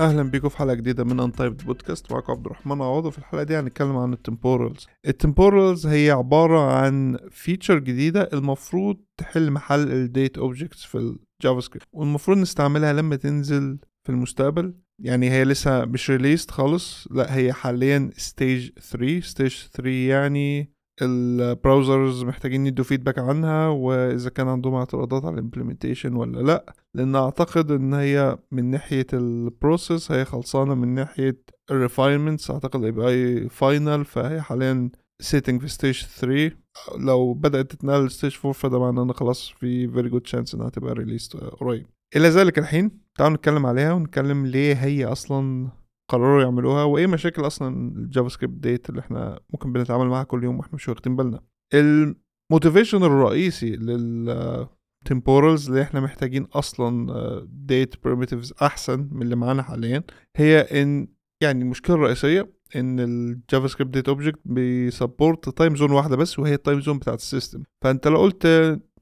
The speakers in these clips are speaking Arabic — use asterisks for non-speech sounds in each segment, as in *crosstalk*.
أهلا بيكم في حلقة جديدة من Untyped Podcast معاكم عبد الرحمن عوض في الحلقة دي هنتكلم عن ال temporals. ال temporals هي عبارة عن feature جديدة المفروض تحل محل ال date objects في ال JavaScript والمفروض نستعملها لما تنزل في المستقبل. يعني هي لسه مش released خالص لا هي حاليا stage 3 stage 3 يعني ال browsers محتاجين يدوا feedback عنها وإذا كان عندهم اعتراضات على ال implementation ولا لأ. لأن أعتقد إن هي من ناحية ال process هي خلصانة من ناحية ال refinements أعتقد اي أي final فهي حاليا sitting في stage 3 لو بدأت تتنقل stage 4 فده معناه إن خلاص في very good chance إنها تبقى released قريب. إلى ذلك الحين تعالوا نتكلم عليها ونتكلم ليه هي أصلا قرروا يعملوها وإيه مشاكل أصلا ال JavaScript date اللي إحنا ممكن بنتعامل معاها كل يوم وإحنا مش واخدين بالنا؟ ال motivation الرئيسي لل temporals اللي إحنا محتاجين أصلا date primitives أحسن من اللي معانا حاليا هي إن يعني المشكلة الرئيسيه إن ال JavaScript date object بي support time zone واحدة بس وهي ال time zone بتاعت ال system. فأنت لو قلت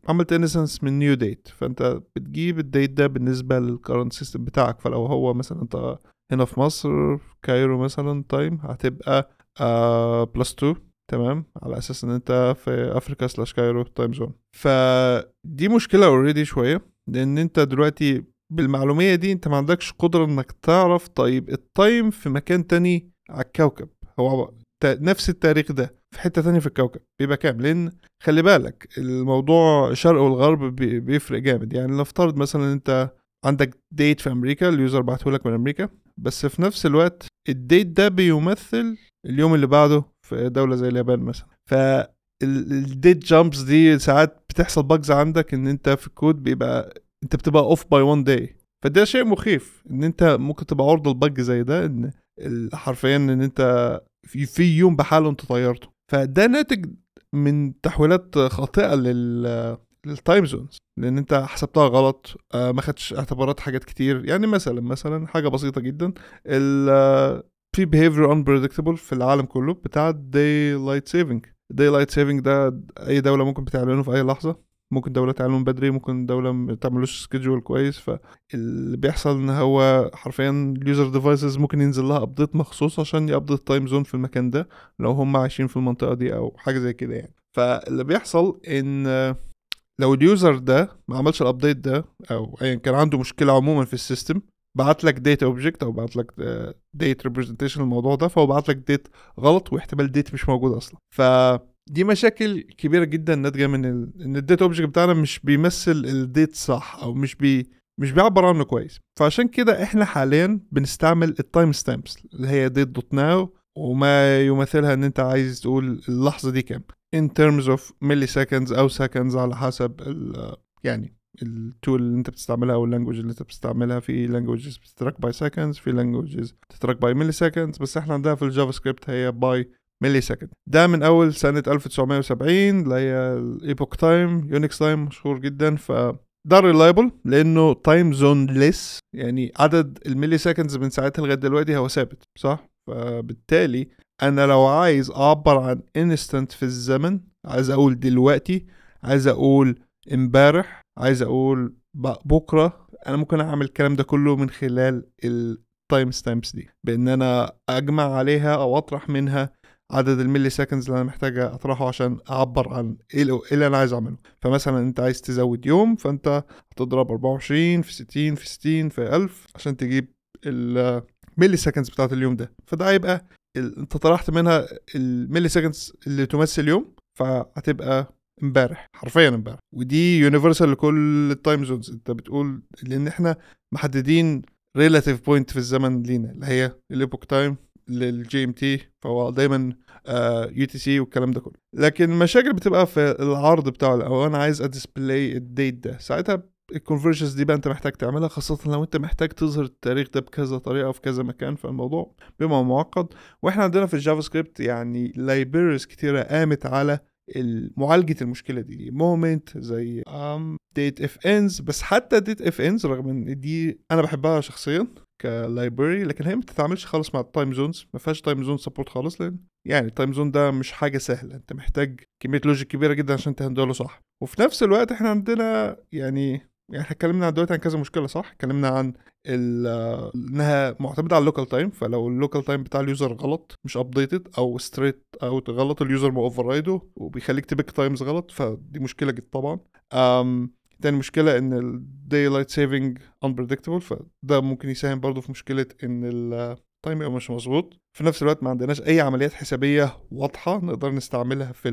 عملت instance من new date فأنت بتجيب ال date ده بالنسبة لل current system بتاعك. فلو هو مثلا أنت هنا في مصر Cairo مثلا time هتبقى آه plus 2 تمام؟ على أساس إن أنت في Africa slash Cairo time zone فدي مشكلة already شوية لأن أنت دلوقتي بالمعلومية دي أنت ما عندكش قدرة إنك تعرف طيب ال time في مكان تاني على الكوكب. هو نفس التاريخ ده في حتة تانية في الكوكب بيبقى كام لأن خلي بالك الموضوع الشرق والغرب بيفرق جامد. يعني نفترض مثلا أنت عندك date في أمريكا ال user بعته لك من أمريكا. بس في نفس الوقت ال date ده بيمثل اليوم اللي بعده في دولة زي اليابان مثلا. ف ال date jumps دي ساعات بتحصل bugs عندك إن أنت في الكود بيبقى أنت بتبقى off by one day فده شيء مخيف إن أنت ممكن تبقى عرضة ل bug زي ده إن حرفيا إن أنت في, في يوم بحاله أنت طيرته. فده ناتج من تحويلات خاطئة لل لل time zones لأن أنت حسبتها غلط آه ما خدتش اعتبارات حاجات كتير. يعني مثلا مثلا حاجة بسيطة جدا ال في behavior unpredictable في العالم كله بتاع daylight saving. daylight saving ده أي دولة ممكن بتعلنه في أي لحظة. ممكن دولة تعلن بدري ممكن دولة ما تعملوش schedule كويس. فاللي بيحصل إن هو حرفيا ال user devices ممكن ينزل لها update مخصوص عشان ي update time zone في المكان ده لو هم عايشين في المنطقة دي أو حاجة زي كده يعني. فاللي بيحصل إن لو ال user ده ما عملش ال update ده أو ايا كان عنده مشكلة عموما في ال system بعت لك date object أو بعت لك date representation الموضوع ده فهو بعت لك date غلط واحتمال date مش موجود أصلا. فدي مشاكل كبيرة جدا ناتجة من ال... إن ال date object بتاعنا مش بيمثل ال date صح أو مش بي مش بيعبر عنه كويس. فعشان كده إحنا حاليا بنستعمل ال time stamps اللي هي date dot now وما يمثلها إن أنت عايز تقول اللحظة دي كام. In terms of milliseconds أو seconds على حسب ال يعني ال tool اللي أنت بتستعملها أو ال language اللي أنت بتستعملها. في languages بت track by seconds في languages بت track by milliseconds بس إحنا عندنا في ال JavaScript هي by millisecond ده من أول سنة 1970 اللي هي ال epoch time Unix time مشهور جدا. ف ده reliable لأنه time zone less يعني عدد ال milliseconds من ساعتها لغاية دلوقتي هو ثابت صح؟ فبالتالي أنا لو عايز أعبر عن instant في الزمن عايز أقول دلوقتي عايز أقول امبارح عايز أقول بكرة أنا ممكن أعمل الكلام ده كله من خلال ال timestamps دي بإن أنا أجمع عليها أو أطرح منها عدد ال milliseconds اللي أنا محتاج أطرحه عشان أعبر عن إيه اللي أنا عايز أعمله. فمثلا أنت عايز تزود يوم فأنت هتضرب 24 في 60 في 60 في 1000 عشان تجيب ال milliseconds بتاعت اليوم ده. فده هيبقى انت طرحت منها ال milliseconds اللي تمثل يوم فهتبقى امبارح حرفيا امبارح. ودي universal لكل ال time zones انت بتقول لأن إحنا محددين relative point في الزمن لينا اللي هي ال epoch time لل GMT فهو دايما UTC والكلام ده كله. لكن المشاكل بتبقى في العرض بتاعه أو أنا عايز أ display ال date ده ساعتها ال conversions دي بقى انت محتاج تعملها خاصة لو انت محتاج تظهر التاريخ ده بكذا طريقة في كذا مكان فالموضوع بيبقى معقد. وإحنا عندنا في ال JavaScript يعني libraries كتيرة قامت على معالجة المشكلة دي Moment زي date-fns بس حتى date-fns رغم إن دي أنا بحبها شخصيا ك library لكن هي ما بتتعاملش خالص مع ال time zones ما فيهاش time zone support خالص لأن يعني ال time zone ده مش حاجة سهلة أنت محتاج كمية logic كبيرة جدا عشان ت handle ه صح. وفي نفس الوقت إحنا عندنا يعني يعني إحنا اتكلمنا دلوقتي عن كذا مشكلة صح؟ اتكلمنا عن إنها معتمدة على ال local time فلو ال local time بتاع ال user غلط مش updated أو straight out غلط ال user م override ه وبيخليك ت pick times غلط فدي مشكلة جدا طبعا. تاني مشكلة إن ال daylight saving unpredictable فده ممكن يساهم برضو في مشكلة إن ال time يبقى مش مظبوط. في نفس الوقت ما عندناش أي عمليات حسابية واضحة نقدر نستعملها في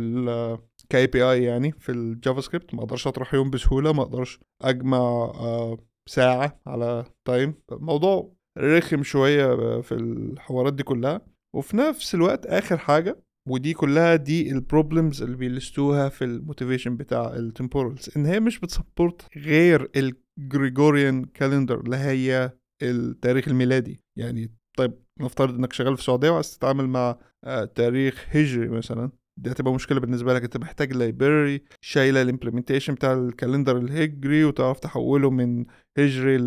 ك API يعني في ال JavaScript ما أقدرش أطرح يوم بسهولة ما أقدرش أجمع آه، ساعة على time الموضوع رخم شوية في الحوارات دي كلها. وفي نفس الوقت آخر حاجة ودي كلها دي ال problems اللي بي list وها في ال motivation بتاع ال Temporals إن هي مش بت support غير ال Gregorian calendar اللي هي التاريخ الميلادي. يعني طيب نفترض إنك شغال في السعودية وعايز تتعامل مع آه، تاريخ هجري مثلا. دي هتبقى مشكلة بالنسبة لك. انت محتاج library شايلة ال implementation بتاع ال calendar الهجري وتعرف تحوله من هجري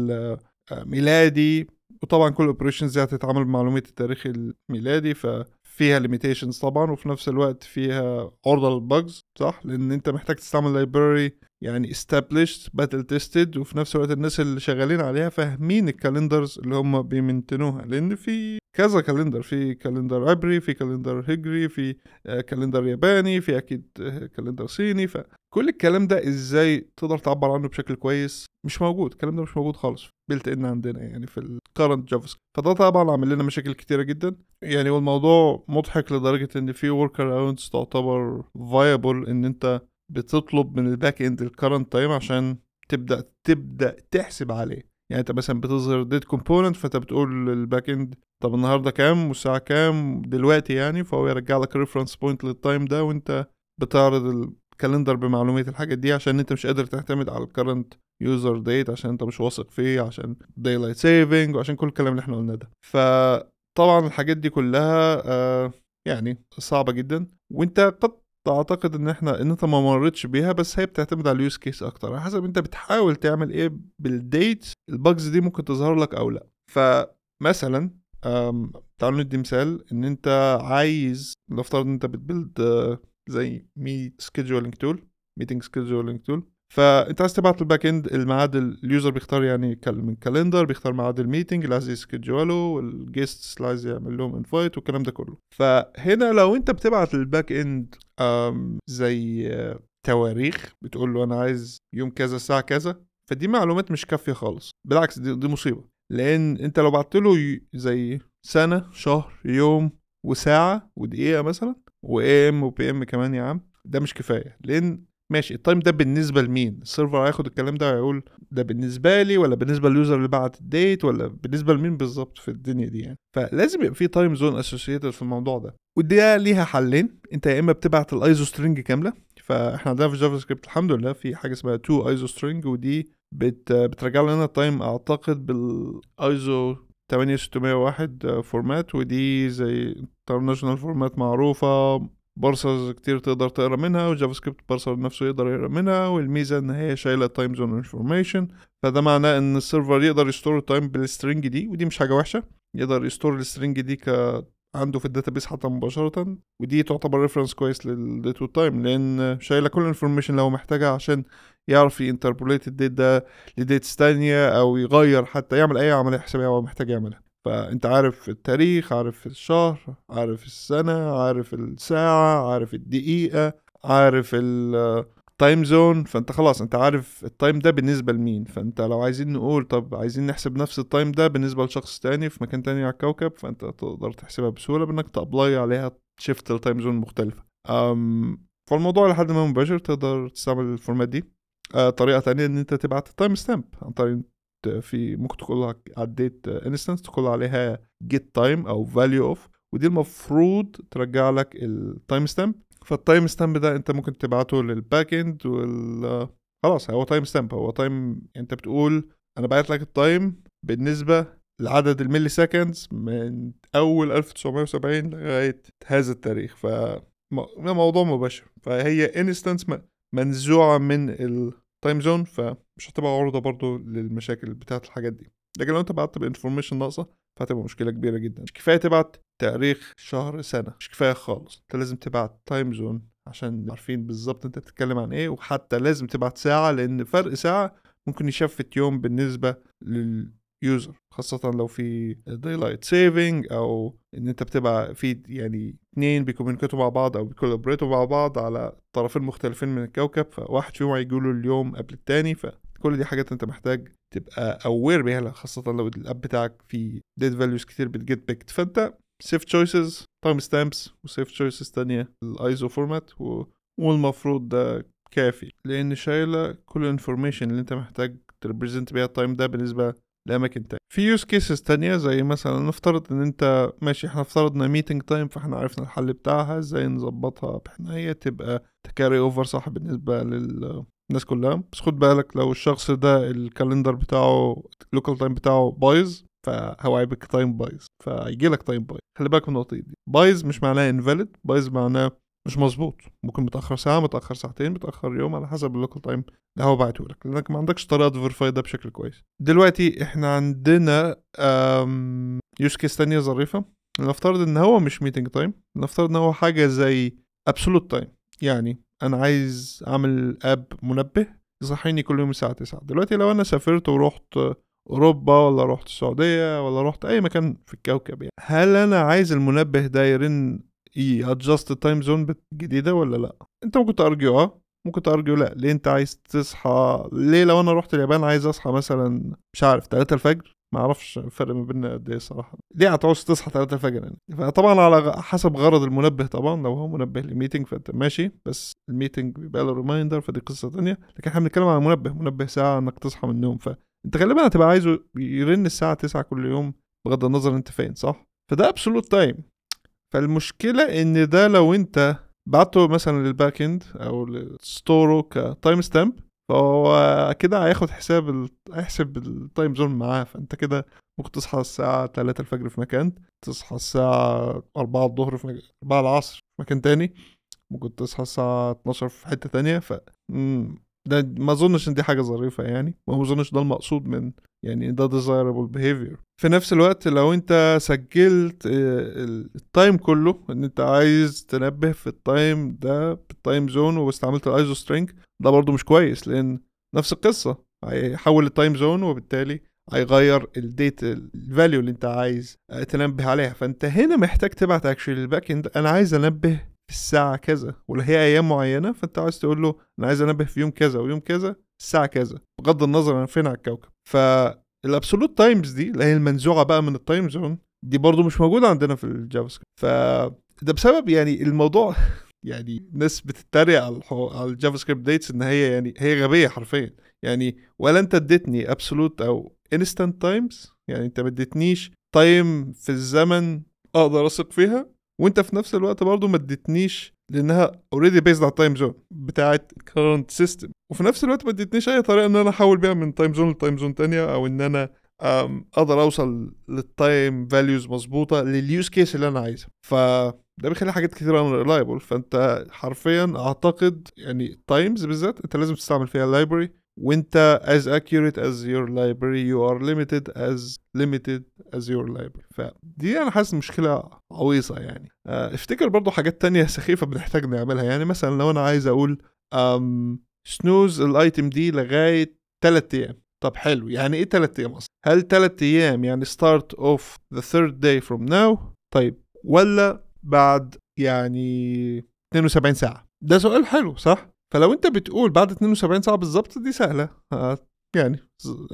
لميلادي وطبعا كل ال operations دي هتتعامل بمعلومات التاريخ الميلادي ففيها limitations طبعا وفي نفس الوقت فيها عرضه لل bugs صح؟ لأن انت محتاج تستعمل library يعني established battle tested وفي نفس الوقت الناس اللي شغالين عليها فاهمين ال calendars اللي هم بي maintain وها. لأن في كذا calendar في calendar عبري في calendar هجري في آه، calendar ياباني في أكيد آه، calendar صيني فكل الكلام ده إزاي تقدر تعبر عنه بشكل كويس؟ مش موجود الكلام ده مش موجود خالص built in عندنا يعني في ال current JavaScript فده طبعا عامل لنا مشاكل كتيرة جدا. يعني والموضوع مضحك لدرجة إن في workarounds تعتبر viable إن أنت بتطلب من ال backend ال current time عشان تبدأ تبدأ تحسب عليه. يعني انت مثلا بتظهر date component فانت بتقول لل backend طب النهارده كام؟ والساعة كام؟ دلوقتي يعني فهو يرجع لك reference point لل time ده وانت بتعرض ال calendar بمعلومات الحاجات دي عشان انت مش قادر تعتمد على ال current user date عشان انت مش واثق فيه عشان daylight saving وعشان كل الكلام اللي إحنا قلناه ده. فطبعا الحاجات دي كلها آه يعني صعبة جدا. وانت قد تعتقد إن إحنا إن أنت ما مرتش بيها بس هي بتعتمد على ال use case أكتر. على حسب أنت بتحاول تعمل إيه بال date ال bugs دي ممكن تظهر لك أو لأ. فمثلا تعالوا ندي مثال إن أنت عايز نفترض إن أنت بت build آه، زي meet scheduling tool meeting scheduling tool فانت عايز تبعت ال backend الميعاد ال user بيختار يعني من calendar بيختار ميعاد ال meeting اللي عايز ي schedule ه وال guests اللي عايز يعمل لهم invite والكلام ده كله. فهنا لو انت بتبعت لل backend زي آه، تواريخ بتقول له أنا عايز يوم كذا الساعة كذا فدي معلومات مش كافية خالص. بالعكس دي, دي مصيبة. لأن انت لو بعت له زي سنة شهر يوم وساعة ودقيقة مثلا و AM و PM كمان يا عم ده مش كفاية. لأن ماشي. ال time ده بالنسبة لمين؟ ال server هياخد الكلام ده ويقول ده بالنسبة لي ولا بالنسبة لل user اللي بعت ال date ولا بالنسبة لمين بالظبط في الدنيا دي يعني. فلازم يبقى في time zone associated في الموضوع ده. ودي ليها حلين. انت يا إما بتبعت ال ISO string كاملة. فاحنا عندنا في JavaScript الحمد لله في حاجة اسمها toISOString ودي بت بترجع لنا ال time أعتقد بالايزو 8601 format ودي زي international format معروفة. parsers كتير تقدر تقرأ منها و JavaScript parser نفسه يقدر يقرأ منها والميزة إن هي شايلة time zone information فده معناه إن ال server يقدر ي store ال time بال string دي ودي مش حاجة وحشة. يقدر ي store ال string دي ك عنده في ال database حتى مباشرة ودي تعتبر reference كويس لل date وال time لأن شايلة كل ال information اللي هو محتاجها عشان يعرف ي interpolate ال date ده ل dates تانية أو يغير حتى يعمل أي عملية حسابية هو محتاج يعملها. فأنت عارف التاريخ عارف الشهر عارف السنة عارف الساعة عارف الدقيقة عارف ال time zone فأنت خلاص أنت عارف ال time ده بالنسبة لمين. فأنت لو عايزين نقول طب عايزين نحسب نفس ال time ده بالنسبة لشخص تاني في مكان تاني على الكوكب فأنت تقدر تحسبها بسهولة بإنك ت apply عليها shift ال time zone مختلفة. أم فالموضوع لحد ما مباشر تقدر تستعمل ال format دي. آه طريقة تانية إن أنت تبعت ال timestamp عن طريق في ممكن تقول على ال date instance تقول عليها get time أو value of ودي المفروض ترجع لك ال timestamp فال timestamp ده أنت ممكن تبعته لل backend وال خلاص هو timestamp هو time أنت بتقول أنا بعت لك ال time بالنسبة لعدد ال milliseconds من أول 1970 لغاية هذا التاريخ. ف موضوع مباشر. فهي instance منزوعة من ال time zone فمش هتبقى عرضة برضو للمشاكل بتاعت الحاجات دي. لكن لو انت بعت ب information ناقصة فهتبقى مشكلة كبيرة جدا. مش كفاية تبعت تاريخ شهر سنة مش كفاية خالص. انت لازم تبعت time zone عشان عارفين بالظبط انت بتتكلم عن إيه وحتى لازم تبعت ساعة لأن فرق ساعة ممكن ي shift يوم بالنسبة لل user خاصة لو في daylight saving أو إن أنت بتبقى في يعني اتنين بي communicate وا مع بعض أو بي collaborate وا مع بعض على طرفين مختلفين من الكوكب فواحد فيهم هيجيله اليوم قبل التاني فكل دي حاجات أنت محتاج تبقى aware بيها خاصة لو ال app بتاعك فيه date values كتير بت get picked فأنت safe choices timestamps و safe choices تانية ال ISO format. والمفروض ده كافي لأن شايلة كل ال information اللي أنت محتاج ت represent بيها ال time ده بالنسبة لأماكن تانية. في use cases تانية زي مثلا نفترض إن أنت ماشي إحنا افترضنا meeting time فإحنا عرفنا الحل بتاعها إزاي نظبطها بحيث إنها تبقى ت carry over صح بالنسبة للناس كلها. بس خد بالك لو الشخص ده ال calendar بتاعه ال local time بتاعه بايظ فهو هيبقى time بايظ فيجي لك time بايظ. خلي بالك من النقطة دي. بايظ مش معناه invalid بايظ معناه مش مظبوط. ممكن متأخر ساعة متأخر ساعتين متأخر يوم على حسب ال local time اللي هو بعته لك. لأنك ما عندكش طريقة ت verify ده بشكل كويس. دلوقتي إحنا عندنا use case تانية ظريفة. نفترض إن هو مش meeting time نفترض إن هو حاجة زي absolute time يعني أنا عايز أعمل اب منبه يصحيني كل يوم الساعة 9 دلوقتي لو أنا سافرت ورحت أوروبا ولا رحت السعودية ولا رحت أي مكان في الكوكب يعني هل أنا عايز المنبه ده يرن ي adjust ال time zone الجديده ولا لأ؟ أنت ممكن ت argue آه ممكن ت argue لأ. ليه أنت عايز تصحى؟ ليه لو أنا رحت اليابان عايز أصحى مثلا مش عارف 3 الفجر؟ ما أعرفش الفرق ما بيننا قد إيه صراحة. ليه هتعوز تصحى 3 الفجر يعني؟ فطبعا على حسب غرض المنبه طبعا. لو هو منبه ل meeting فأنت ماشي بس ال meeting بيبقى له reminder فدي قصة تانية. لكن إحنا بنتكلم عن منبه منبه ساعة إنك تصحى من النوم. فانت غالبا هتبقى عايزه يرن الساعة 9 كل يوم بغض النظر أنت فين صح؟ فده absolute time فالمشكلة إن ده لو أنت بعته مثلا لل backend أو ل store و ك timestamp فهو كده هياخد حساب ال... هيحسب ال time zone معاه. فأنت كده ممكن تصحى الساعة 3 الفجر في مكان تصحى الساعة 4 الظهر في مكان 4 العصر في مكان تاني ممكن تصحى الساعة 12 في حتة تانية. ف ده ما أظنش إن دي حاجة ظريفة يعني ما أظنش ده المقصود من يعني ده desirable behavior. في نفس الوقت لو انت سجلت ال time كله ان انت عايز تنبه في ال time ده بال time zone واستعملت ال ISO string ده برضو مش كويس لأن نفس القصة. هيحول ال time zone وبالتالي هيغير ال date ال value اللي انت عايز تنبه عليها. فانت هنا محتاج تبعت actually لل backend أنا عايز أنبه في الساعة كذا ولا هي أيام معينة فأنت عايز تقول له أنا عايز أنبه في يوم كذا ويوم كذا الساعة كذا بغض النظر أنا فين على الكوكب. فال absolute times دي اللي هي المنزوعة بقى من ال time zone دي برضو مش موجودة عندنا في ال JavaScript. فده بسبب يعني الموضوع *laughs* يعني ناس بتتريق على على ال JavaScript dates إن هي يعني هي غبية حرفيا. يعني ولا أنت اديتني absolute أو instant times يعني أنت ما اديتنيش time في الزمن أقدر أثق فيها وأنت في نفس الوقت برضو ما اديتنيش لأنها already based على ال time zone بتاعت current system وفي نفس الوقت ما اديتنيش أي طريقة إن أنا أحول بيها من time zone ل time zone تانية أو إن أنا أقدر أوصل لل time values مظبوطة لل use case اللي أنا عايزها. ف ده بيخلي حاجات كتير ان فأنت حرفيا أعتقد يعني times بالذات أنت لازم تستعمل فيها library وانت as accurate as your library you are limited as limited as your library. فدي أنا حاسس مشكلة عويصة يعني. افتكر برضو حاجات تانية سخيفة بنحتاج نعملها. يعني مثلا لو أنا عايز أقول um, snooze ال item دي لغاية 3 أيام. طب حلو يعني إيه 3 أيام أصلا؟ هل 3 أيام يعني start of the third day from now طيب ولا بعد يعني 72 ساعة؟ ده سؤال حلو صح؟ فلو انت بتقول بعد 72 ساعة بالظبط دي سهلة. يعني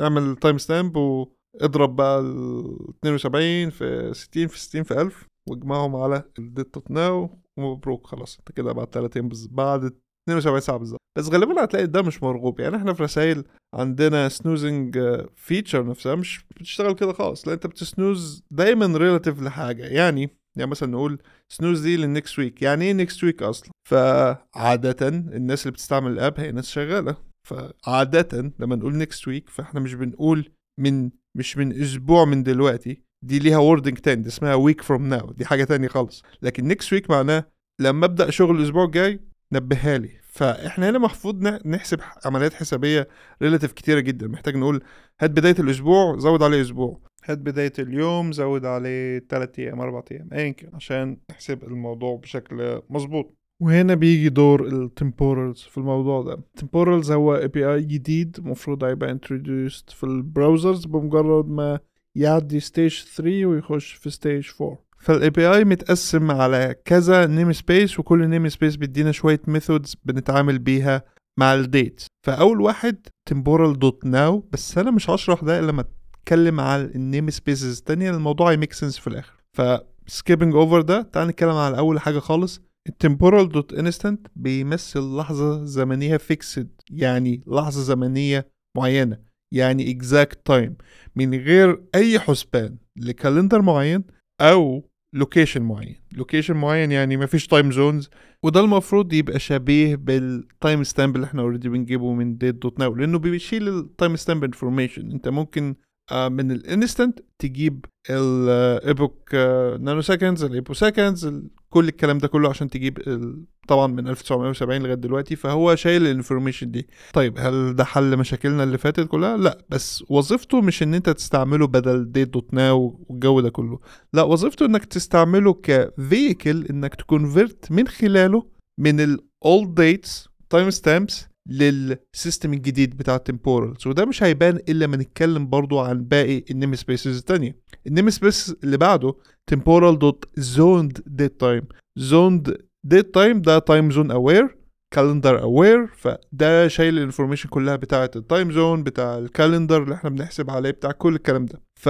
اعمل timestamp واضرب بقى ال 72 في 60 في 60 في 1000 واجمعهم على ال Date now ومبروك خلاص. انت كده بعد 30 بعد 72 ساعة بالظبط. بس غالبا هتلاقي ده مش مرغوب. يعني إحنا في رسائل عندنا snoozing feature نفسها مش بتشتغل كده خالص. لا انت بت snooze دايما relative لحاجة. يعني يعني مثلا نقول snooze دي لل next week يعني إيه next week أصلا؟ فعادة الناس اللي بتستعمل ال app هي ناس شغالة. فعادة لما نقول next week فإحنا مش بنقول من مش من أسبوع من دلوقتي. دي ليها wording تاني دي اسمها week from now دي حاجة تانية خالص. لكن next week معناه لما أبدأ شغل الأسبوع الجاي نبهها لي. فإحنا هنا المفروض نحسب عمليات حسابية relative كتيرة جدا. محتاج نقول هات بداية الأسبوع زود عليه أسبوع. هات بداية اليوم زود عليه تلات أيام أربع أيام أيا كان عشان نحسب الموضوع بشكل مظبوط. وهنا بيجي دور ال Temporals في الموضوع ده. ال Temporals هو API جديد المفروض هيبقى introduced في ال browsers بمجرد ما يعدي stage 3 ويخش في stage 4 فال API متقسم على كذا namespace وكل namespace بيدينا شوية methods بنتعامل بيها مع ال Date فأول واحد Temporal dot now بس أنا مش هشرح ده إلا لما اتكلم على ال namespaces التانية الموضوع هي make sense في الآخر. ف skipping over ده تعال نتكلم على أول حاجة خالص. ال Temporal dot Instant بيمثل لحظة زمنية fixed يعني لحظة زمنية معينة يعني exact time. من غير أي حسبان ل calendar معين أو location معين. location معين يعني مفيش time zones وده المفروض يبقى شبيه بال timestamp اللي إحنا already بنجيبه من Date dot now لأنه بيشيل ال timestamp information أنت ممكن من ال Instant تجيب ال epoch nanoseconds ال epoch seconds كل الكلام ده كله عشان تجيب طبعا من 1970 لغاية دلوقتي فهو شايل ال information دي. طيب هل ده حل مشاكلنا اللي فاتت كلها؟ لا بس وظيفته مش إن أنت تستعمله بدل Date dot now والجو ده كله. لا وظيفته إنك تستعمله ك vehicle إنك ت convert من خلاله من ال old dates timestamps لل system الجديد بتاع ال Temporals وده مش هيبان إلا ما نتكلم برضو عن باقي ال namespaces التانية. ال namespace اللي بعده Temporal dot zoned date time. Zoned date time ده time zone aware calendar aware فده شايل ال information كلها بتاعة ال time zone بتاع ال calendar اللي إحنا بنحسب عليه بتاع كل الكلام ده. ف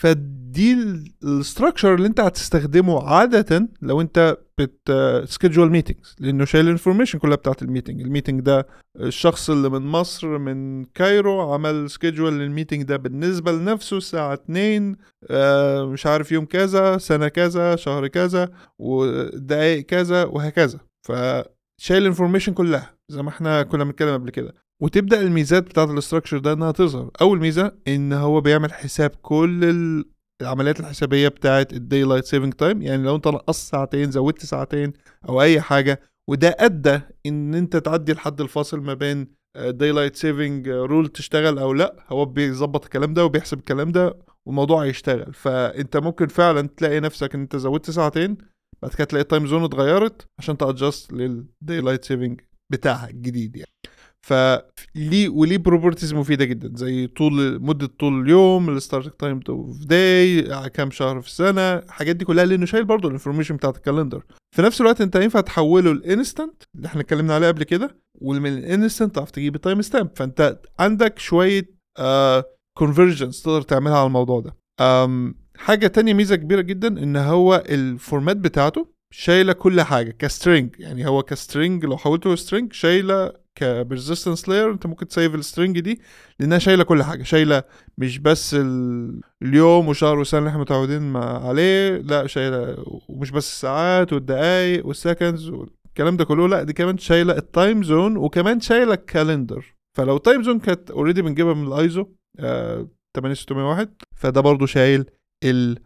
فدي ال structure اللي أنت هتستخدمه عادة لو أنت بت schedule meetings لأنه شايل ال information كلها بتاعت ال meeting. ال meeting ده الشخص اللي من مصر من كايرو عمل schedule لل meeting ده بالنسبة لنفسه الساعة 2 آه، مش عارف يوم كذا سنة كذا شهر كذا ودقايق كذا وهكذا. فشايل ال information كلها زي ما إحنا كنا بنتكلم قبل كده. وتبدأ الميزات بتاعت ال structure ده إنها تظهر. أول ميزة إن هو بيعمل حساب كل العمليات الحسابية بتاعت ال daylight saving time يعني لو انت نقصت ساعتين زودت ساعتين أو أي حاجة وده أدى إن أنت تعدي الحد الفاصل ما بين daylight saving rule تشتغل أو لأ هو بيظبط الكلام ده وبيحسب الكلام ده والموضوع هيشتغل. فأنت ممكن فعلا تلاقي نفسك إن أنت زودت ساعتين بعد كده تلاقي ال time zone اتغيرت عشان ت adjust لل daylight saving بتاعها الجديد يعني. فليه وليه properties مفيدة جدا زي طول مدة طول اليوم ال start time of day كام شهر في السنة الحاجات دي كلها لأنه شايل برضه ال information بتاعت ال calendar. في نفس الوقت أنت ينفع تحوله ال Instant اللي إحنا اتكلمنا عليه قبل كده ومن ال Instant تعرف تجيب ال timestamp فأنت عندك شوية conversions تقدر تعملها على الموضوع ده. um, حاجة تانية ميزة كبيرة جدا إن هو ال format بتاعته شايلة كل حاجة ك string يعني هو ك string لو حولته string شايلة ك persistence layer انت ممكن ت save ال string دي لأنها شايلة كل حاجة شايلة مش بس ال... اليوم وشهر وسنه اللي إحنا متعودين عليه لا شايلة ومش بس الساعات والدقايق وال seconds والكلام ده كله لا دي كمان شايلة ال time zone وكمان شايلة ال calendar فلو ال time zone كانت already بنجيبها من الايزو آه 8601 فده برضو شايل ال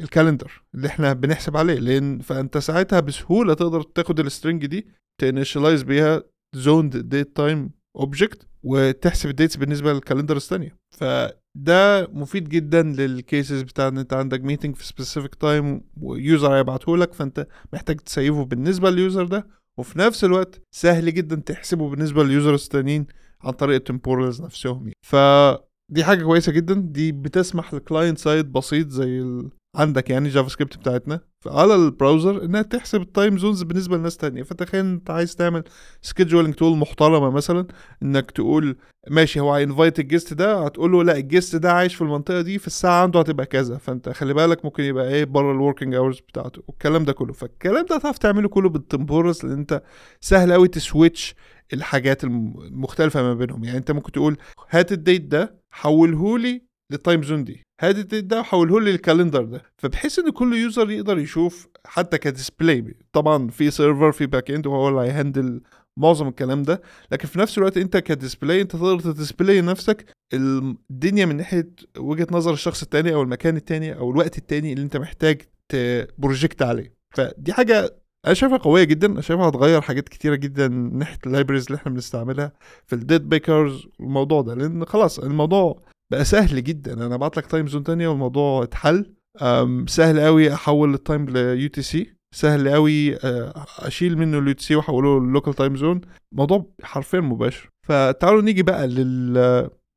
ال calendar اللي إحنا بنحسب عليه. لأن فأنت ساعتها بسهولة تقدر تاخد ال string دي ت initialize بيها zoned date time object وتحسب ال dates بالنسبة لل calendars الثانية فده مفيد جدا لل cases بتاع إن أنت عندك meeting في specific time و user هيبعته لك فأنت محتاج ت save ه بالنسبة لل user ده وفي نفس الوقت سهل جدا تحسبه بالنسبة لل users التانيين عن طريق ال Temporals نفسهم يعني. فدي حاجة كويسة جدا دي بتسمح ل client side بسيط زي. عندك يعني JavaScript بتاعتنا؟ على ال browser إنها تحسب ال time zones بالنسبة لناس تانية. فتخيل أنت عايز تعمل scheduling tool محترمة مثلا إنك تقول ماشي هو هي invite ال guest ده هتقول له لا ال guest ده عايش في المنطقة دي في الساعة عنده هتبقى كذا. فأنت خلي بالك ممكن يبقى إيه بره ال working hours بتاعته والكلام ده كله. فالكلام ده هتعرف تعمله كله بال Temporal لأن أنت سهل قوي ت switch الحاجات المختلفة ما بينهم. يعني أنت ممكن تقول هات ال date ده حولهولي لل time zone دي. ال date ده وحوله لي ال calendar ده. فبحيث إن كل user يقدر يشوف حتى ك display طبعا في server في back end وهو اللي هي handle معظم الكلام ده. لكن في نفس الوقت أنت ك display أنت تقدر ت display نفسك الدنيا من ناحية وجهة نظر الشخص التاني أو المكان التاني أو الوقت التاني اللي أنت محتاج ت project عليه. فدي حاجة أنا شايفها قوية جدا. أنا شايفها هتغير حاجات كتيرة جدا ناحية ال libraries اللي إحنا بنستعملها في ال date pickers والموضوع ده. لأن خلاص الموضوع بقى سهل جدا. أنا أبعت لك time zone تانية والموضوع اتحل. سهل قوي أحول ال time ل UTC سهل قوي آه، أشيل منه ال UTC وأحوله لل local time zone موضوع حرفيا مباشر. فتعالوا نيجي بقى لل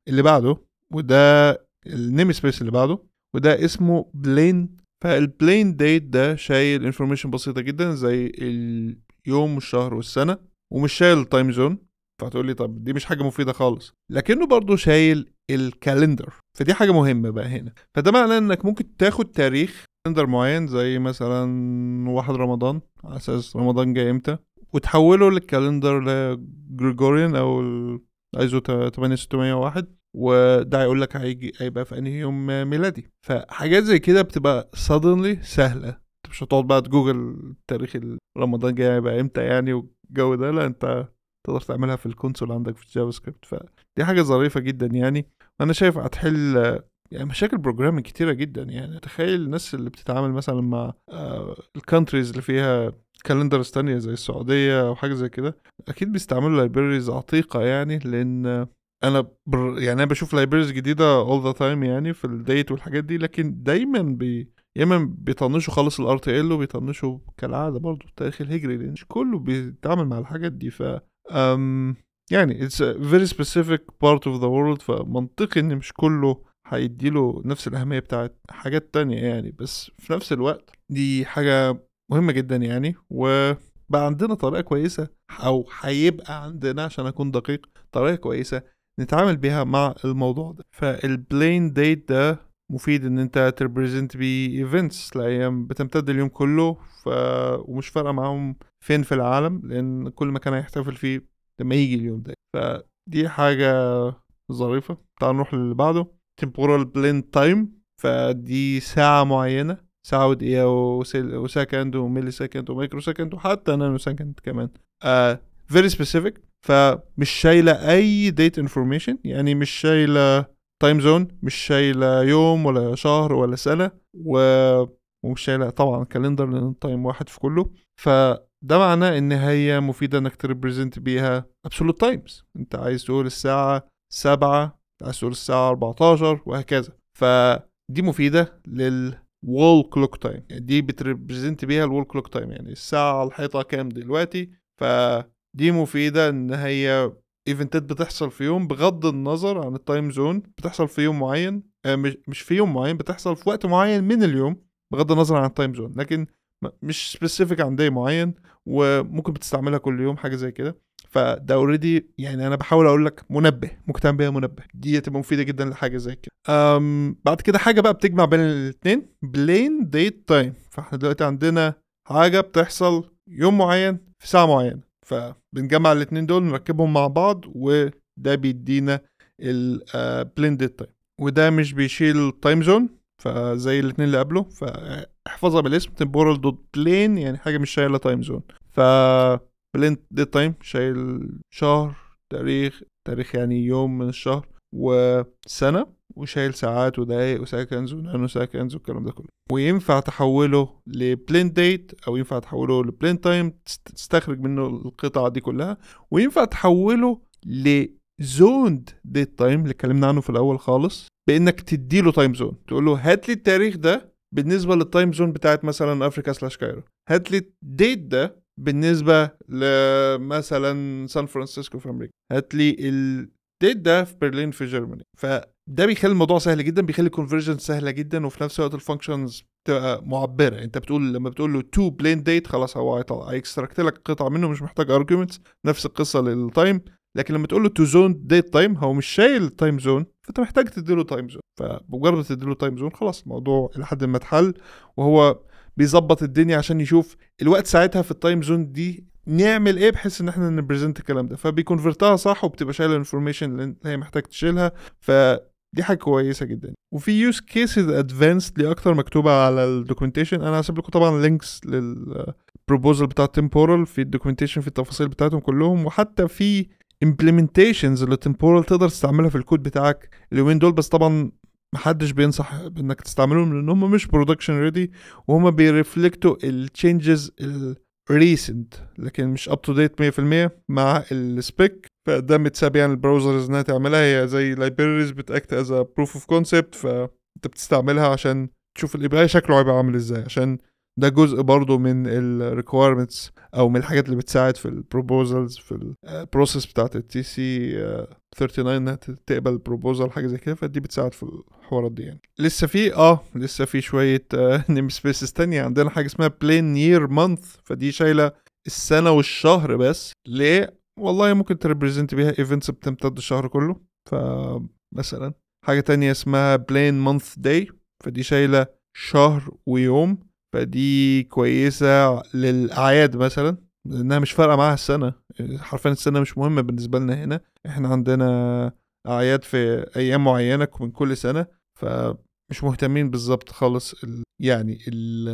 اللي بعده وده ال namespace اللي بعده وده اسمه plain فال plain date ده شايل information بسيطة جدا زي اليوم والشهر والسنة ومش شايل ال time zone فهتقول لي طب دي مش حاجة مفيدة خالص. لكنه برضه شايل ال calendar. فدي حاجة مهمة بقى هنا. فده معناه إنك ممكن تاخد تاريخ calendar معين زي مثلا واحد رمضان على أساس رمضان جاي إمتى وتحوله لل calendar ل Gregorian أو الايزو 8601 وده هيقول لك هيجي هيبقى في أنهي يوم ميلادي. فحاجات زي كده بتبقى suddenly سهلة. أنت مش هتقعد بقى تجوجل تاريخ رمضان جاي هيبقى إمتى يعني والجو ده لا أنت تقدر تعملها في ال console عندك في ال JavaScript. فدي حاجة ظريفة جدا يعني. وأنا شايف هتحل يعني مشاكل programming كتيرة جدا يعني تخيل الناس اللي بتتعامل مثلا مع ال countries اللي فيها calendars تانية زي السعودية أو حاجة زي كده أكيد بيستعملوا libraries عتيقة يعني لأن أنا بر يعني أنا بشوف libraries جديدة all the time يعني في ال date والحاجات دي لكن دايما بي يا إما بيطنشوا خالص ال RTL وبيطنشوا كالعادة برضه التاريخ الهجري لأن مش كله بيتعامل مع الحاجات دي ف um, يعني it's a very specific part of the world فمنطقي إن مش كله هيديله نفس الأهمية بتاعت حاجات تانية يعني. بس في نفس الوقت دي حاجة مهمة جدا يعني وبقى عندنا طريقة كويسة أو هيبقى عندنا عشان أكون دقيق طريقة كويسة نتعامل بيها مع الموضوع ده. فال plain date ده مفيد إن أنت ت represent بيه events لأيام بتمتد اليوم كله ف... ومش فارقة معاهم فين في العالم لأن كل مكان هيحتفل فيه لما يجي اليوم ده. فدي حاجة ظريفة. تعال نروح للي بعده. Temporal plain time. فدي ساعة معينة. ساعة ودقيقة و second و millisecond و microsecond وحتى nanosecond كمان. uh, very specific. فمش شايلة أي date information. يعني مش شايلة time zone مش شايلة يوم ولا شهر ولا سنة. و... ومش شايلة طبعا calendar لأن time واحد في كله. فده معناه إن هي مفيدة إنك ت represent بيها absolute times. أنت عايز تقول الساعة سبعة عايز تقول الساعة 14 وهكذا. فدي مفيدة لل wall clock time دي بت represent بيها ال wall clock time يعني الساعة على الحيطة كام دلوقتي؟ فدي مفيدة إن هي event ات بتحصل في يوم بغض النظر عن ال time zone بتحصل في يوم معين مش في يوم معين بتحصل في وقت معين من اليوم بغض النظر عن ال time zone لكن مش specific عن day معين وممكن بتستعملها كل يوم حاجة زي كده. فده already يعني أنا بحاول أقول لك منبه مكتمل بيها منبه. دي هتبقى مفيدة جدا لحاجة زي كده. بعد كده حاجة بقى بتجمع بين الاثنين plain date time فاحنا دلوقتي عندنا حاجة بتحصل يوم معين في ساعة معينة. فبنجمع الاثنين دول نركبهم مع بعض وده بيدينا ال plain date time وده مش بيشيل time zone فزي الاثنين اللي قبله. فاحفظها بالاسم temporal dot plain يعني حاجة مش شايلة time zone ف plain date time شايل شهر تاريخ تاريخ يعني يوم من الشهر وسنة وشايل ساعات ودقايق و seconds و nanoseconds والكلام ده كله. وينفع تحوله ل plain date أو ينفع تحوله ل plain time تستخرج منه القطع دي كلها. وينفع تحوله ل zoned date time اللي اتكلمنا عنه في الأول خالص بإنك تديله time zone تقول له هات لي التاريخ ده بالنسبة لل time zone بتاعت مثلا Africa slash Cairo. هات لي ال date ده بالنسبة لمثلا سان فرانسيسكو في أمريكا. هات لي ال date ده في برلين في Germany فده بيخلي الموضوع سهل جدا بيخلي ال conversion سهلة جدا وفي نفس الوقت ال functions تبقى معبرة. أنت بتقول لما بتقول له to plain date خلاص هو هي extract لك قطعة منه مش محتاج arguments نفس القصة لل time لكن لما تقول له to zoned date time هو مش شايل time zone فأنت محتاج تديله time zone فبمجرد ما تديله time zone خلاص الموضوع إلى حد ما اتحل وهو بيظبط الدنيا عشان يشوف الوقت ساعتها في ال time zone دي نعمل إيه بحيث إن إحنا ن present الكلام ده. فبي convert ها صح وبتبقى شايلة ال information اللي هي محتاج تشيلها. فدي حاجة كويسة جدا. وفي use cases advanced أكتر مكتوبة على ال documentation أنا هسيب لكم طبعا links لل proposal بتاع Temporal في ال documentation في التفاصيل بتاعتهم كلهم. وحتى في implementations لل Temporal تقدر تستعملها في الكود بتاعك اليومين دول. بس طبعا محدش بينصح بإنك تستعملهم لأن هم مش production ready وهم بيرفلكتوا التشينجز الريسنت لكن مش up to date 100% مع ال spec فده متساب يعني ال browsers إنها تعملها. هي زي libraries بت act as proof of concept فأنت بتستعملها عشان تشوف ال API شكله هيبقى عامل إزاي عشان ده جزء برضو من ال requirements أو من الحاجات اللي بتساعد في ال proposals في ال process بتاعت ال TC 39 إنها تقبل proposal حاجة زي كده. فدي بتساعد في الحوارات دي يعني. لسه في آه لسه في شوية *laughs* namespaces تانية. عندنا حاجة اسمها plain year month فدي شايلة السنة والشهر بس. ليه؟ والله ممكن ت represent بيها events بتمتد الشهر كله. فمثلا حاجة تانية اسمها plain month day فدي شايلة شهر ويوم. فدي كويسة للأعياد مثلا لأنها مش فارقة معاها السنة. حرفيا السنة مش مهمة بالنسبة لنا هنا. إحنا عندنا أعياد في أيام معينة من كل سنة فمش مهتمين بالظبط خالص ال... يعني ال...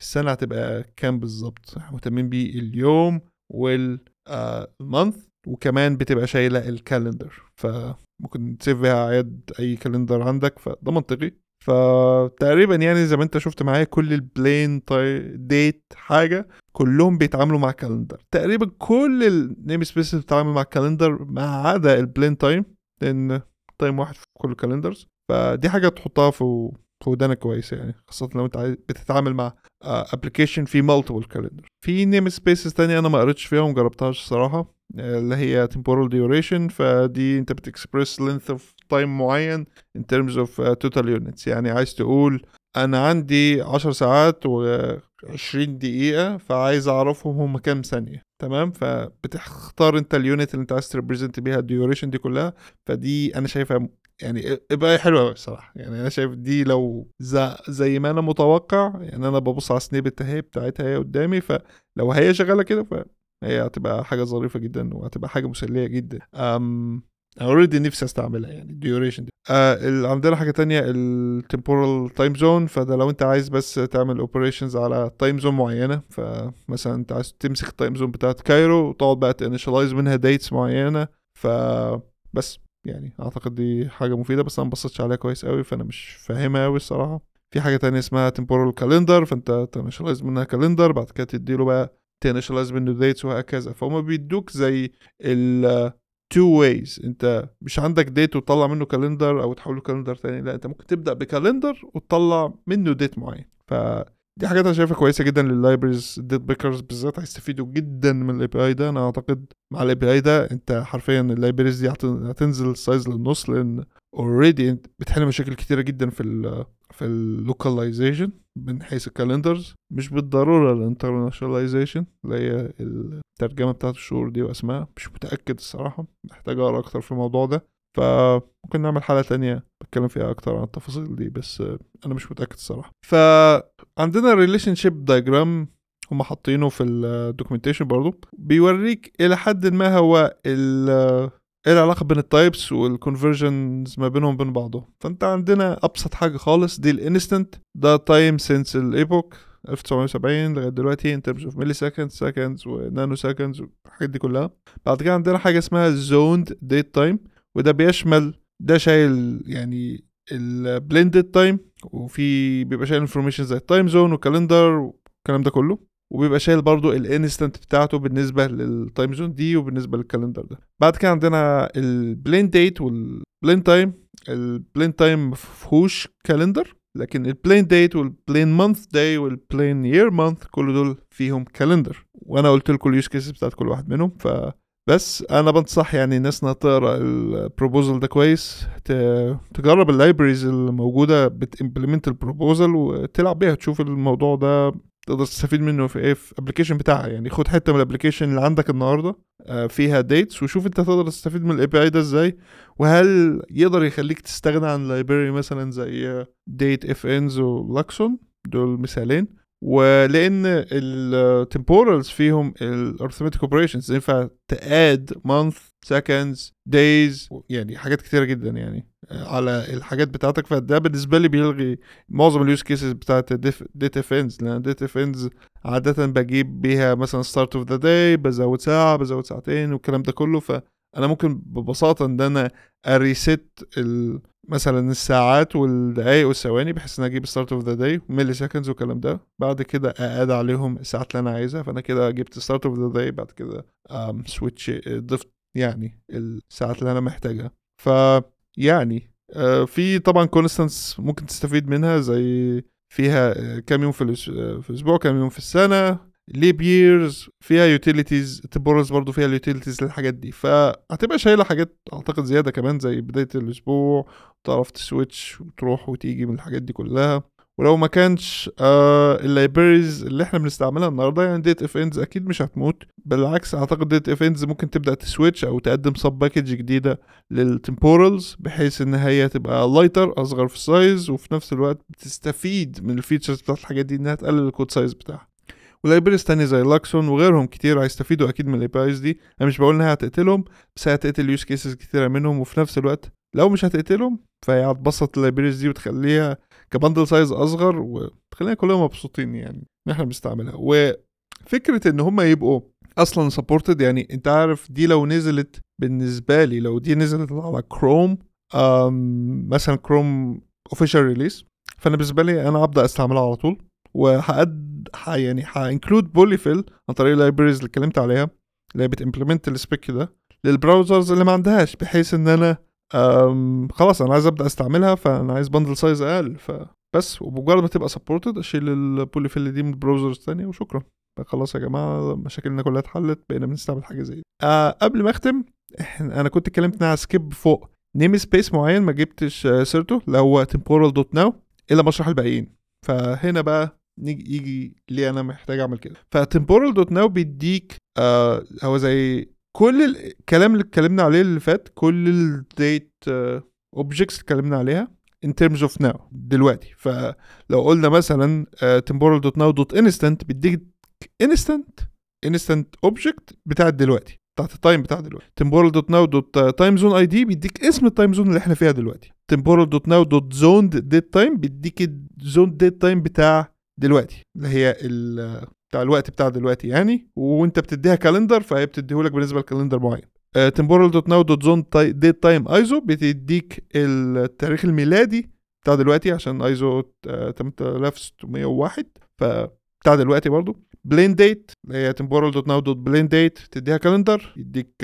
السنة هتبقى كام بالظبط مهتمين باليوم وال month وكمان بتبقى شايلة ال calendar. فممكن ت save بيها أعياد أي calendar عندك فده منطقي. فتقريبا يعني زي ما انت شفت معايا كل ال plain date حاجة كلهم بيتعاملوا مع calendar تقريبا كل ال namespaces بتتعامل مع calendar ما عدا ال plain time لأن time واحد في كل ال calendars فدي حاجة تحطها في في ودانك كويسه يعني خاصة لو انت بتتعامل مع application في multiple calendar في namespaces تانية أنا ما قريتش فيها ومجربتهاش الصراحة. اللي هي temporal duration فدي أنت بت express length of time معين in terms uh, total units. يعني عايز تقول أنا عندي 10 ساعات و20 دقيقة فعايز أعرفهم هم كام ثانية. تمام؟ فبتختار أنت ال unit اللي أنت عايز ت represent بيها ال duration دي كلها. فدي أنا شايفها يعني إبقى حلوة قوي الصراحه يعني أنا شايف دي لو زي ما أنا متوقع يعني أنا ببص على snippet اهي بتاعتها هي قدامي فلو هي شغالة كده هي هتبقى حاجة ظريفة جدا وهتبقى حاجة مسلية جدا. أم already نفسي أستعملها يعني ال duration دي. آه عندنا حاجة تانية ال Temporal time zone فده لو أنت عايز بس تعمل operations على time zone معينة فمثلا أنت عايز تمسك ال time zone بتاعت كايرو وتقعد بقى ت initialize منها dates معينة فبس يعني أعتقد دي حاجة مفيدة بس أنا مبصتش عليها كويس قوي فأنا مش فاهمها قوي الصراحة. في حاجة تانية اسمها Temporal calendar فأنت ت initialize منها calendar بعد كده تديله بقى ت initialize منه dates وهكذا. فهم بيدوك زي ال two ways أنت مش عندك date وتطلع منه calendar أو تحوله calendar تاني لا أنت ممكن تبدأ ب calendar وتطلع منه date معين. فدي حاجات أنا شايفها كويسة جدا لل libraries date pickers بالذات هيستفيدوا جدا من ال API ده. أنا أعتقد مع ال API ده أنت حرفيا ال libraries دي هتنزل ال size للنص لأن already بتحل مشاكل كتيرة جدا في ال في ال localization من حيث ال calendars مش بالضرورة ال internationalization اللي هي الترجمه بتاعت الشهور دي وأسماء مش متأكد الصراحة. محتاج أقرأ أكتر في الموضوع ده. فممكن نعمل حلقة تانية بتكلم فيها أكتر عن التفاصيل دي بس أنا مش متأكد الصراحة. فعندنا relationship diagram هم حاطينه في ال documentation برضو. بيوريك إلى حد ما هو ال إيه العلاقة بين ال types وال conversions ما بينهم وبين بعضهم فأنت عندنا أبسط حاجة خالص دي ال instant ده time since ال epoch 1970 لغاية دلوقتي in terms of millisecond seconds و nanoseconds والحاجات دي كلها. بعد كده عندنا حاجة اسمها zoned date time وده بيشمل ده شايل يعني ال blended time وفي بيبقى شايل information زي ال time zone وال calendar والكلام ده كله وبيبقى شايل برضو ال instant بتاعته بالنسبة لل time zone دي وبالنسبة لل calendar ده. بعد كده عندنا ال plain date وال plain time ال plain time مفهوش calendar لكن ال plain date وال plain month day وال plain year month كل دول فيهم calendar وأنا قلت لكم ال use cases بتاعت كل واحد منهم ف بس أنا بنصح يعني الناس إنها تقرأ ال proposal ده كويس تجرب ال libraries الموجودة بت implement ال proposal وتلعب بيها تشوف الموضوع ده تقدر تستفيد منه في إيه في ال application بتاعها يعني. خد حتة من ال application اللي عندك النهارده فيها dates وشوف أنت تقدر تستفيد من ال API ده إزاي وهل يقدر يخليك تستغنى عن library مثلا زي date-fns و Luxon دول مثالين. ولأن ال Temporals فيهم ال arithmetic operations ينفع ت add month seconds days يعني حاجات كتيرة جدا يعني على الحاجات بتاعتك. فده بالنسبة لي بيلغي معظم ال use cases بتاعت date-fns لأن date-fns عاده بجيب بيها مثلا start of the day بزود ساعة بزود ساعتين والكلام ده كله. فانا ممكن ببساطة إن أنا أ reset مثلا الساعات والدقايق والثواني بحيث إن أجيب start of the day milliseconds والكلام ده. بعد كده اقاد عليهم الساعات اللي أنا عايزها فأنا كده جبت start of the day بعد كده switch ضفت يعني الساعات اللي أنا محتاجها. ف يعني في طبعا constants ممكن تستفيد منها زي فيها كام يوم في الأسبوع كام يوم في السنة. leap years فيها utilities temporals برضو فيها ال utilities للحاجات دي. فهتبقى شايلة حاجات أعتقد زيادة كمان زي بداية الأسبوع تعرف ت switch وتروح وتيجي من الحاجات دي كلها. ولو ما كانش آه ال libraries اللي إحنا بنستعملها النهارده يعني date-fns أكيد مش هتموت. بالعكس أعتقد date-fns ممكن تبدأ ت switch أو تقدم sub package جديدة لل temporals بحيث إن هي تبقى lighter أصغر في ال size وفي نفس الوقت بتستفيد من ال features بتاعت الحاجات دي إنها تقلل ال code size بتاعها. و libraries تانية زي Luxon وغيرهم كتير هيستفيدوا أكيد من ال idea. أنا مش بقول إنها هتقتلهم بس هتقتل use cases كتيرة منهم وفي نفس الوقت لو مش هتقتلهم فهي هتبسط ال libraries دي وتخليها ك bundle size أصغر وتخلينا كلنا مبسوطين يعني إن إحنا بنستعملها. وفكرة إن هم يبقوا أصلا supported يعني أنت عارف دي لو نزلت بالنسبة لي لو دي نزلت على كروم مثلا Chrome official release فأنا بالنسبة لي أنا ابدا أستعملها على طول. وه add يعني ه include polyfill عن طريق ال libraries اللي اتكلمت عليها اللي هي بت implement ال spec ده لل browsers اللي ما عندهاش بحيث إن أنا خلاص أنا عايز أبدأ أستعملها فأنا عايز bundle size أقل فبس وبمجرد ما تبقى supported أشيل ال polyfill دي من ال browsers الثانية وشكرا. خلاص يا جماعة مشاكلنا كلها اتحلت بقينا بنستعمل حاجة زي دي. آه قبل ما أختم أنا كنت اتكلمت على skip فوق namespace معين ما جبتش سيرته اللي هو temporal dot now إلا ما اشرح الباقيين. فهنا بقى نيجي يجي ليه أنا محتاج أعمل كده. ف temporal dot now بيديك آه هو زي كل الكلام اللي اتكلمنا عليه اللي فات كل ال date objects اللي اتكلمنا عليها in terms of now دلوقتي. فلو قلنا مثلا temporal dot now dot instant بيديك instant instant object بتاعت دلوقتي بتاعت ال time بتاع دلوقتي. temporal dot now dot time zone ID بيديك اسم ال time zone اللي إحنا فيها دلوقتي. temporal dot now dot zoned date time بيديك ال zoned date time بتاع دلوقتي اللي هي بتاع الوقت بتاع دلوقتي يعني وانت بتديها calendar فهي بتديهولك بالنسبة ل calendar معين. temporal dot now dot zoned date time ISO بتديك التاريخ الميلادي بتاع دلوقتي عشان ايزو 8601 فبتاع دلوقتي برضو. plain date اللي هي temporal dot now dot plain date تديها calendar يديك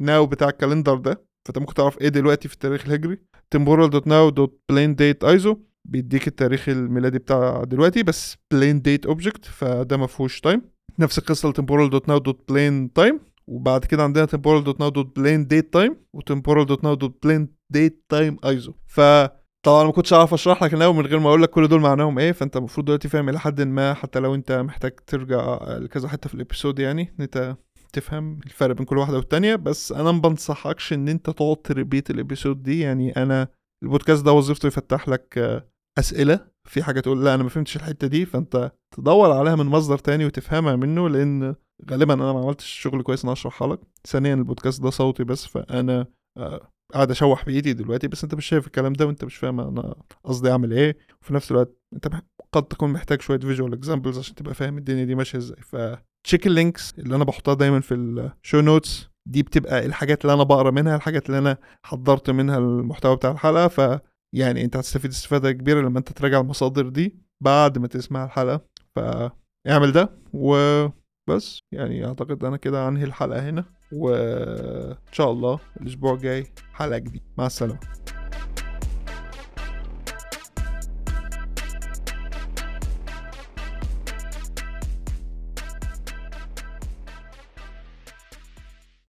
now بتاع ال calendar ده. فانت ممكن تعرف إيه دلوقتي في التاريخ الهجري؟ temporal dot now dot plain date ISO بيديك التاريخ الميلادي بتاع دلوقتي بس plain date object فده ما فيهوش time نفس القصة ال temporal dot now dot plain time وبعد كده عندنا temporal dot now dot plain date time و temporal dot now dot plain date time ISO ف طبعا ما كنتش اعرف أشرح لك الأول من غير ما أقول لك كل دول معناهم إيه فأنت المفروض دلوقتي فاهم إلى حد ما حتى لو أنت محتاج ترجع لكذا حتة في ال episode يعني إن أنت تفهم الفرق بين كل واحدة والتانية. بس أنا ما بنصحكش إن أنت تقعد ت repeat ال episode دي يعني أنا البودكاست ده وظيفته يفتح لك أسئلة في حاجة تقول لا أنا ما فهمتش الحتة دي فأنت تدور عليها من مصدر تاني وتفهمها منه لأن غالبا أنا ما عملتش شغل كويس إن أشرحها لك. ثانيا البودكاست ده صوتي بس فأنا قاعد أشوح بايدي دلوقتي بس أنت مش شايف الكلام ده وأنت مش فاهم أنا قصدي أعمل إيه. وفي نفس الوقت أنت قد تكون محتاج شوية visual examples عشان تبقى فاهم الدنيا دي ماشية إزاي. فت check ال links اللي أنا بحطها دايما في ال show notes دي بتبقى الحاجات اللي أنا بقرا منها الحاجات اللي أنا حضرت منها المحتوى بتاع الحلقة. ف يعني انت هتستفيد استفادة كبيرة لما انت تراجع المصادر دي بعد ما تسمع الحلقة. فاعمل ده وبس. يعني اعتقد أنا كده انهي الحلقة هنا. وان شاء الله الأسبوع الجاي حلقة جديدة. مع السلامة.